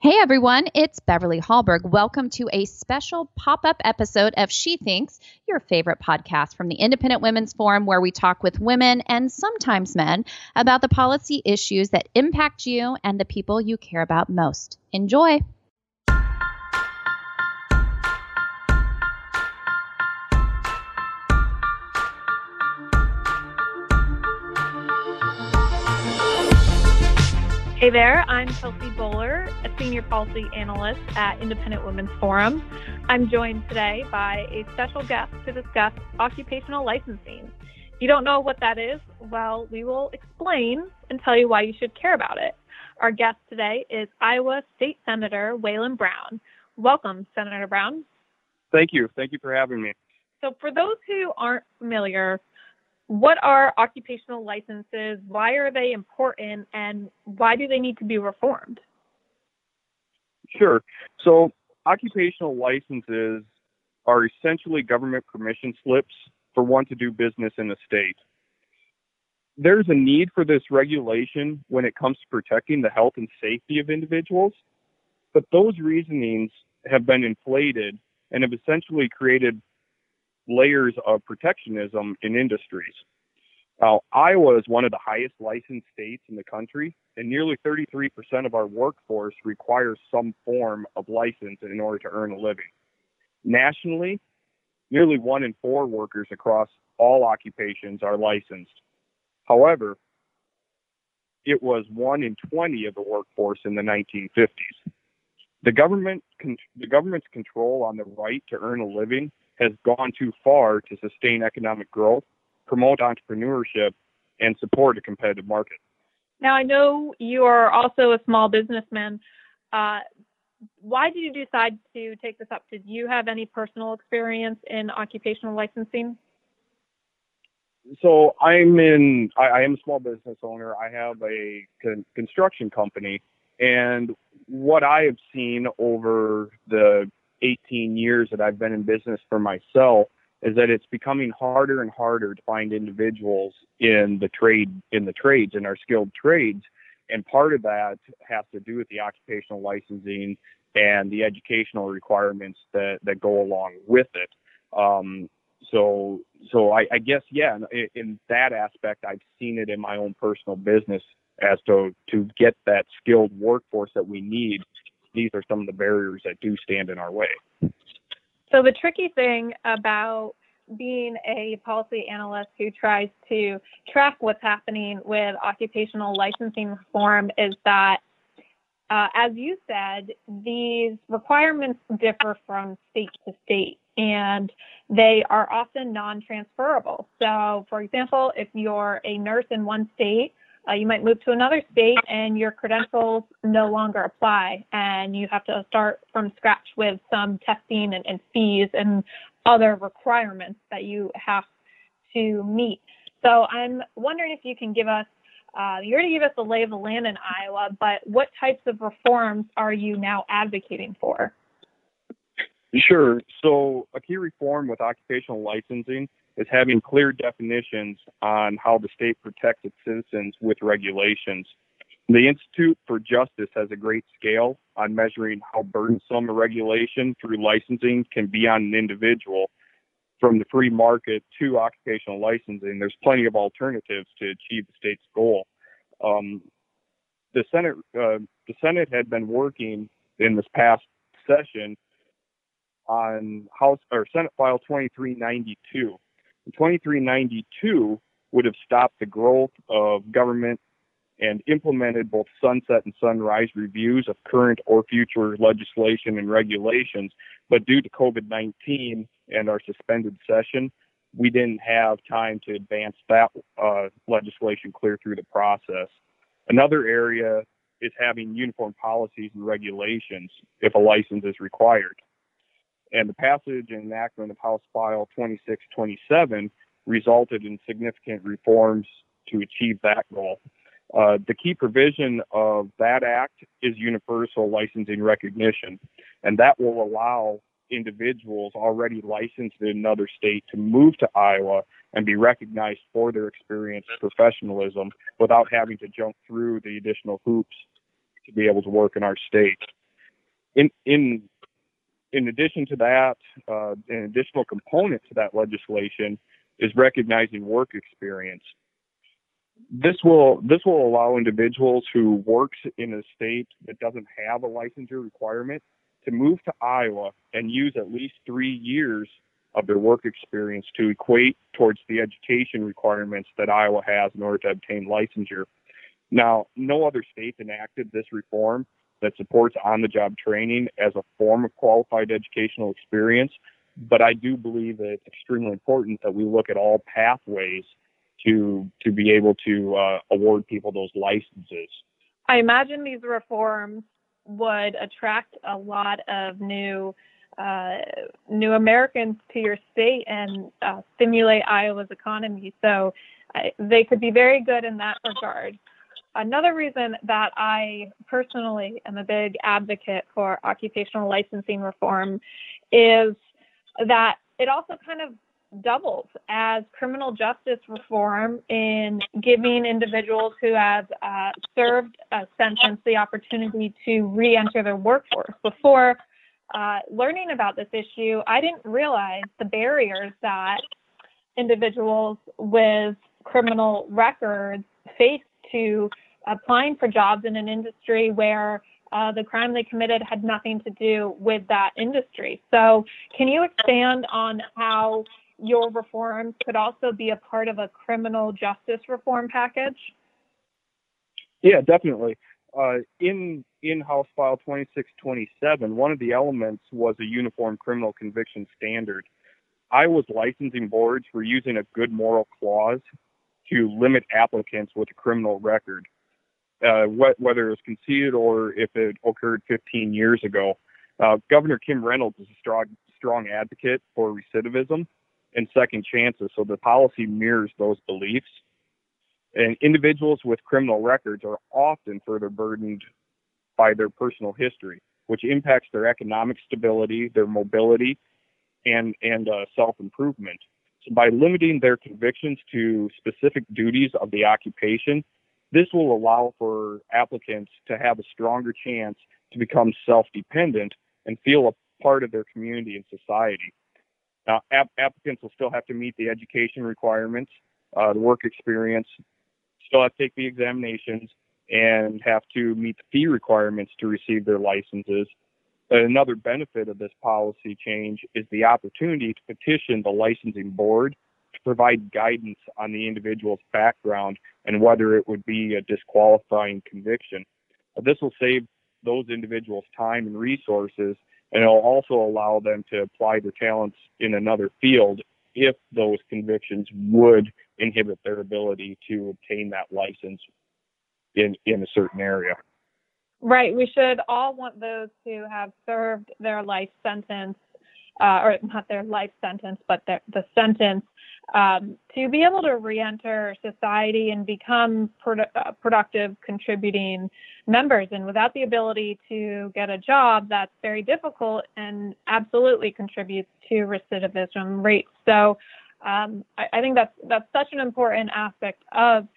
Hey everyone, it's Beverly Hallberg. Welcome to a special pop up episode of She Thinks, your favorite podcast from the Independent Women's Forum, where we talk with women and sometimes men about the policy issues that impact you and the people you care about most. Enjoy. Hey there, I'm Chelsea Bowler, a senior policy analyst at Independent Women's Forum. I'm joined today by a special guest to discuss occupational licensing. If you don't know what that is, well, we will explain and tell you why you should care about it. Our guest today is Iowa State Senator Waylon Brown. Welcome, Senator Brown. Thank you. Thank you for having me. So, for those who aren't familiar, what are occupational licenses? Why are they important and why do they need to be reformed? Sure. So, occupational licenses are essentially government permission slips for one to do business in a state. There's a need for this regulation when it comes to protecting the health and safety of individuals, but those reasonings have been inflated and have essentially created layers of protectionism in industries. Now, Iowa is one of the highest licensed states in the country, and nearly 33% of our workforce requires some form of license in order to earn a living. Nationally, nearly one in four workers across all occupations are licensed. However, it was one in 20 of the workforce in the 1950s. The government, the government's control on the right to earn a living has gone too far to sustain economic growth, promote entrepreneurship, and support a competitive market. Now, I know you are also a small businessman. Uh, why did you decide to take this up? Did you have any personal experience in occupational licensing? So I'm in. I, I am a small business owner. I have a con- construction company, and what I have seen over the 18 years that I've been in business for myself is that it's becoming harder and harder to find individuals in the trade in the trades in our skilled trades. And part of that has to do with the occupational licensing and the educational requirements that that go along with it. Um, so so I, I guess yeah in, in that aspect I've seen it in my own personal business as to to get that skilled workforce that we need these are some of the barriers that do stand in our way. So the tricky thing about being a policy analyst who tries to track what's happening with occupational licensing reform is that, uh, as you said, these requirements differ from state to state and they are often non transferable. So, for example, if you're a nurse in one state, uh, you might move to another state and your credentials no longer apply, and you have to start from scratch with some testing and, and fees and other requirements that you have to meet. So I'm wondering if you can give us, uh, you already gave us the lay of the land in Iowa, but what types of reforms are you now advocating for? Sure. So a key reform with occupational licensing is having clear definitions on how the state protects its citizens with regulations. The Institute for Justice has a great scale on measuring how burdensome a regulation through licensing can be on an individual. From the free market to occupational licensing, there's plenty of alternatives to achieve the state's goal. Um, the Senate, uh, the Senate had been working in this past session on House or Senate File 2392, 2392 would have stopped the growth of government and implemented both sunset and sunrise reviews of current or future legislation and regulations. But due to COVID 19 and our suspended session, we didn't have time to advance that uh, legislation clear through the process. Another area is having uniform policies and regulations if a license is required and the passage and enactment of House File 2627 resulted in significant reforms to achieve that goal. Uh, the key provision of that act is universal licensing recognition, and that will allow individuals already licensed in another state to move to Iowa and be recognized for their experience and professionalism without having to jump through the additional hoops to be able to work in our state. in in in addition to that, uh, an additional component to that legislation is recognizing work experience. This will this will allow individuals who work in a state that doesn't have a licensure requirement to move to Iowa and use at least three years of their work experience to equate towards the education requirements that Iowa has in order to obtain licensure. Now, no other state enacted this reform that supports on the job training as a form of qualified educational experience, but I do believe that it's extremely important that we look at all pathways to to be able to uh, award people those licenses. I imagine these reforms would attract a lot of new uh, new Americans to your state and uh, stimulate Iowa's economy. So uh, they could be very good in that regard. Another reason that I personally am a big advocate for occupational licensing reform is that it also kind of doubles as criminal justice reform in giving individuals who have uh, served a sentence the opportunity to re enter their workforce. Before uh, learning about this issue, I didn't realize the barriers that individuals with criminal records face to applying for jobs in an industry where uh, the crime they committed had nothing to do with that industry. So, can you expand on how your reforms could also be a part of a criminal justice reform package? Yeah, definitely. Uh, in in House File 2627, one of the elements was a uniform criminal conviction standard. Iowa's licensing boards were using a good moral clause to limit applicants with a criminal record, uh, whether it was conceded or if it occurred 15 years ago. Uh, Governor Kim Reynolds is a strong, strong advocate for recidivism and second chances, so the policy mirrors those beliefs. And individuals with criminal records are often further burdened by their personal history, which impacts their economic stability, their mobility, and, and uh, self improvement. By limiting their convictions to specific duties of the occupation, this will allow for applicants to have a stronger chance to become self dependent and feel a part of their community and society. Now, ap- applicants will still have to meet the education requirements, uh, the work experience, still have to take the examinations, and have to meet the fee requirements to receive their licenses. Another benefit of this policy change is the opportunity to petition the licensing board to provide guidance on the individual's background and whether it would be a disqualifying conviction. This will save those individuals time and resources, and it'll also allow them to apply their talents in another field if those convictions would inhibit their ability to obtain that license in, in a certain area. Right. We should all want those who have served their life sentence, uh, or not their life sentence, but their, the sentence, um, to be able to reenter society and become uh, productive, contributing members. And without the ability to get a job, that's very difficult and absolutely contributes to recidivism rates. So um, I, I think that's that's such an important aspect of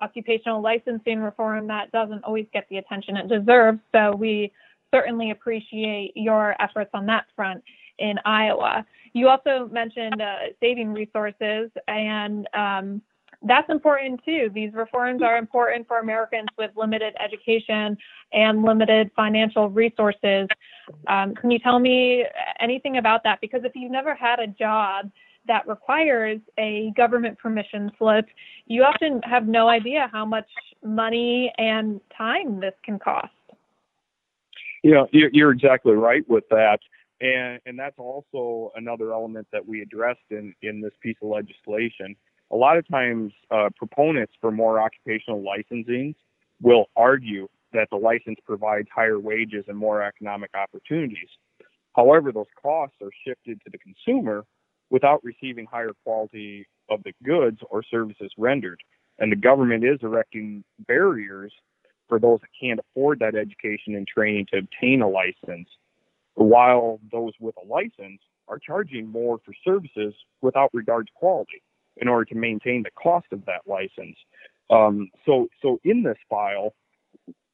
occupational licensing reform that doesn't always get the attention it deserves. So we certainly appreciate your efforts on that front in Iowa. You also mentioned uh, saving resources, and um, that's important too. These reforms are important for Americans with limited education and limited financial resources. Um, can you tell me anything about that? Because if you've never had a job, that requires a government permission slip, you often have no idea how much money and time this can cost. Know, you're exactly right with that. And, and that's also another element that we addressed in, in this piece of legislation. A lot of times, uh, proponents for more occupational licensing will argue that the license provides higher wages and more economic opportunities. However, those costs are shifted to the consumer without receiving higher quality of the goods or services rendered. And the government is erecting barriers for those that can't afford that education and training to obtain a license, while those with a license are charging more for services without regard to quality in order to maintain the cost of that license. Um, so, so in this file,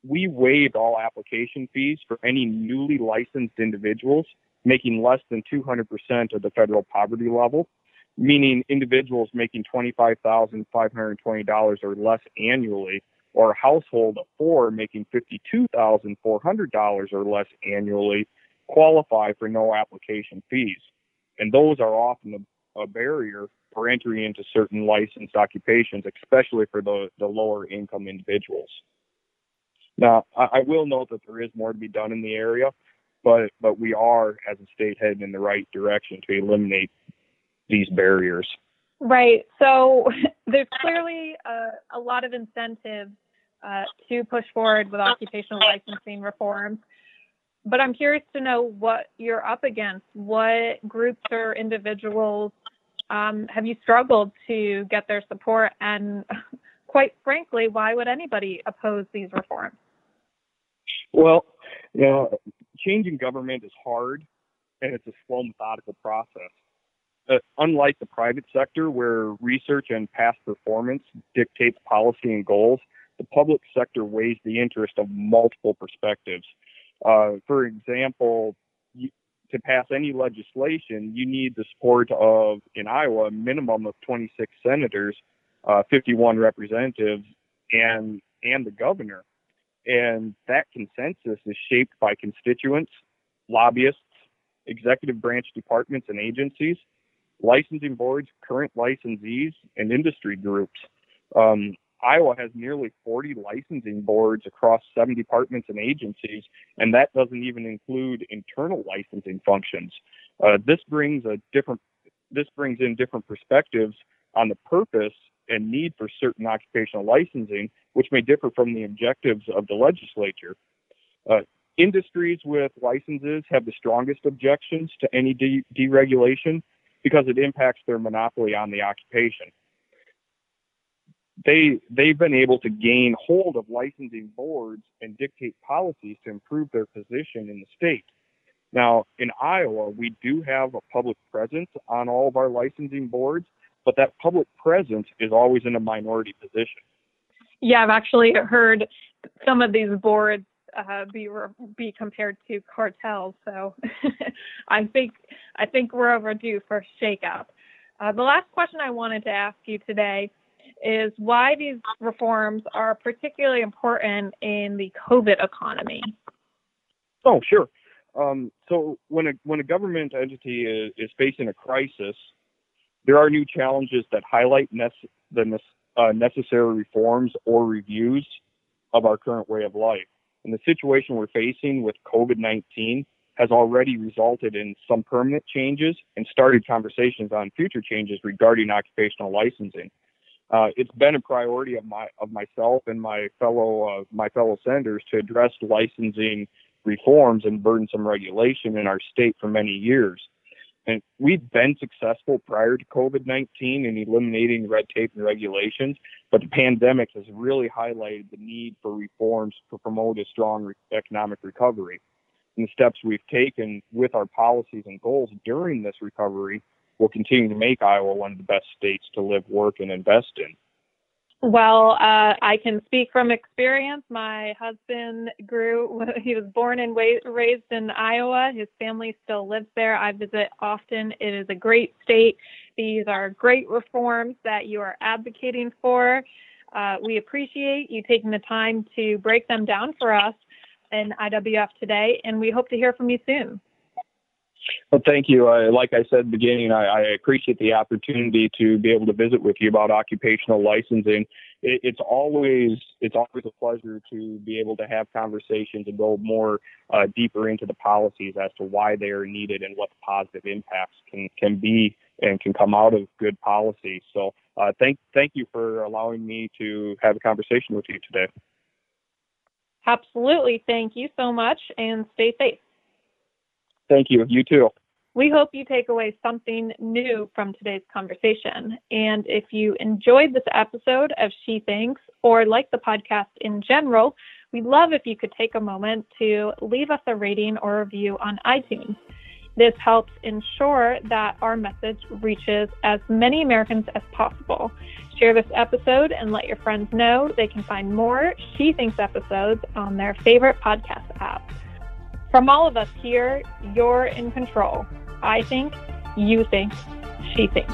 we waived all application fees for any newly licensed individuals making less than 200% of the federal poverty level, meaning individuals making $25,520 or less annually, or a household of four making $52,400 or less annually qualify for no application fees. And those are often a, barrier for entry into certain licensed occupations, especially for the, the lower income individuals. Now, I, I will note that there is more to be done in the area, but but we are as a state heading in the right direction to eliminate these barriers. Right. So there's clearly a, a lot of incentive uh, to push forward with occupational licensing reforms. But I'm curious to know what you're up against. What groups or individuals um, have you struggled to get their support? And quite frankly, why would anybody oppose these reforms? Well, you know, changing government is hard and it's a slow, methodical process. Uh, unlike the private sector, where research and past performance dictates policy and goals, the public sector weighs the interest of multiple perspectives. Uh, for example, you, to pass any legislation, you need the support of, in Iowa, a minimum of 26 senators, uh, 51 representatives, and and the governor. And that consensus is shaped by constituents, lobbyists, executive branch departments and agencies, licensing boards, current licensees, and industry groups. Um, Iowa has nearly 40 licensing boards across seven departments and agencies, and that doesn't even include internal licensing functions. Uh, this brings a different this brings in different perspectives on the purpose and need for certain occupational licensing, which may differ from the objectives of the legislature. Uh, industries with licenses have the strongest objections to any de- deregulation because it impacts their monopoly on the occupation. They they've been able to gain hold of licensing boards and dictate policies to improve their position in the state. Now, in Iowa, we do have a public presence on all of our licensing boards, but that public presence is always in a minority position. Yeah, I've actually heard some of these boards uh, be be compared to cartels. So I think I think we're overdue for a shakeup. Uh, the last question I wanted to ask you today is why these reforms are particularly important in the COVID economy. Oh, sure. Um, so when a when a government entity is, is facing a crisis, there are new challenges that highlight nece- the uh, necessary reforms or reviews of our current way of life. And the situation we're facing with COVID 19 has already resulted in some permanent changes and started conversations on future changes regarding occupational licensing. Uh, it's been a priority of my of myself and my fellow uh, my fellow senators to address licensing reforms and burdensome regulation in our state for many years. And we've been successful prior to COVID 19 in eliminating red tape and regulations, but the pandemic has really highlighted the need for reforms to promote a strong re- economic recovery. And the steps we've taken with our policies and goals during this recovery will continue to make Iowa one of the best states to live, work, and invest in. Well, uh, I can speak from experience. My husband grew, he was born and raised in Iowa. His family still lives there. I visit often. It is a great state. These are great reforms that you are advocating for. Uh, we appreciate you taking the time to break them down for us in IWF today, and we hope to hear from you soon. Well, thank you. Uh, like I said at the beginning, I, I, appreciate the opportunity to be able to visit with you about occupational licensing. It, it's always it's always a pleasure to be able to have conversations and go more uh, deeper into the policies as to why they are needed and what the positive impacts can can be and can come out of good policy. So, uh, thank thank you for allowing me to have a conversation with you today. Absolutely. Thank you so much, and stay safe. Thank you. You too. We hope you take away something new from today's conversation. And if you enjoyed this episode of She Thinks or like the podcast in general, we'd love if you could take a moment to leave us a rating or review on iTunes. This helps ensure that our message reaches as many Americans as possible. Share this episode and let your friends know they can find more She Thinks episodes on their favorite podcast app. From all of us here, you're in control. I think, you think, she thinks.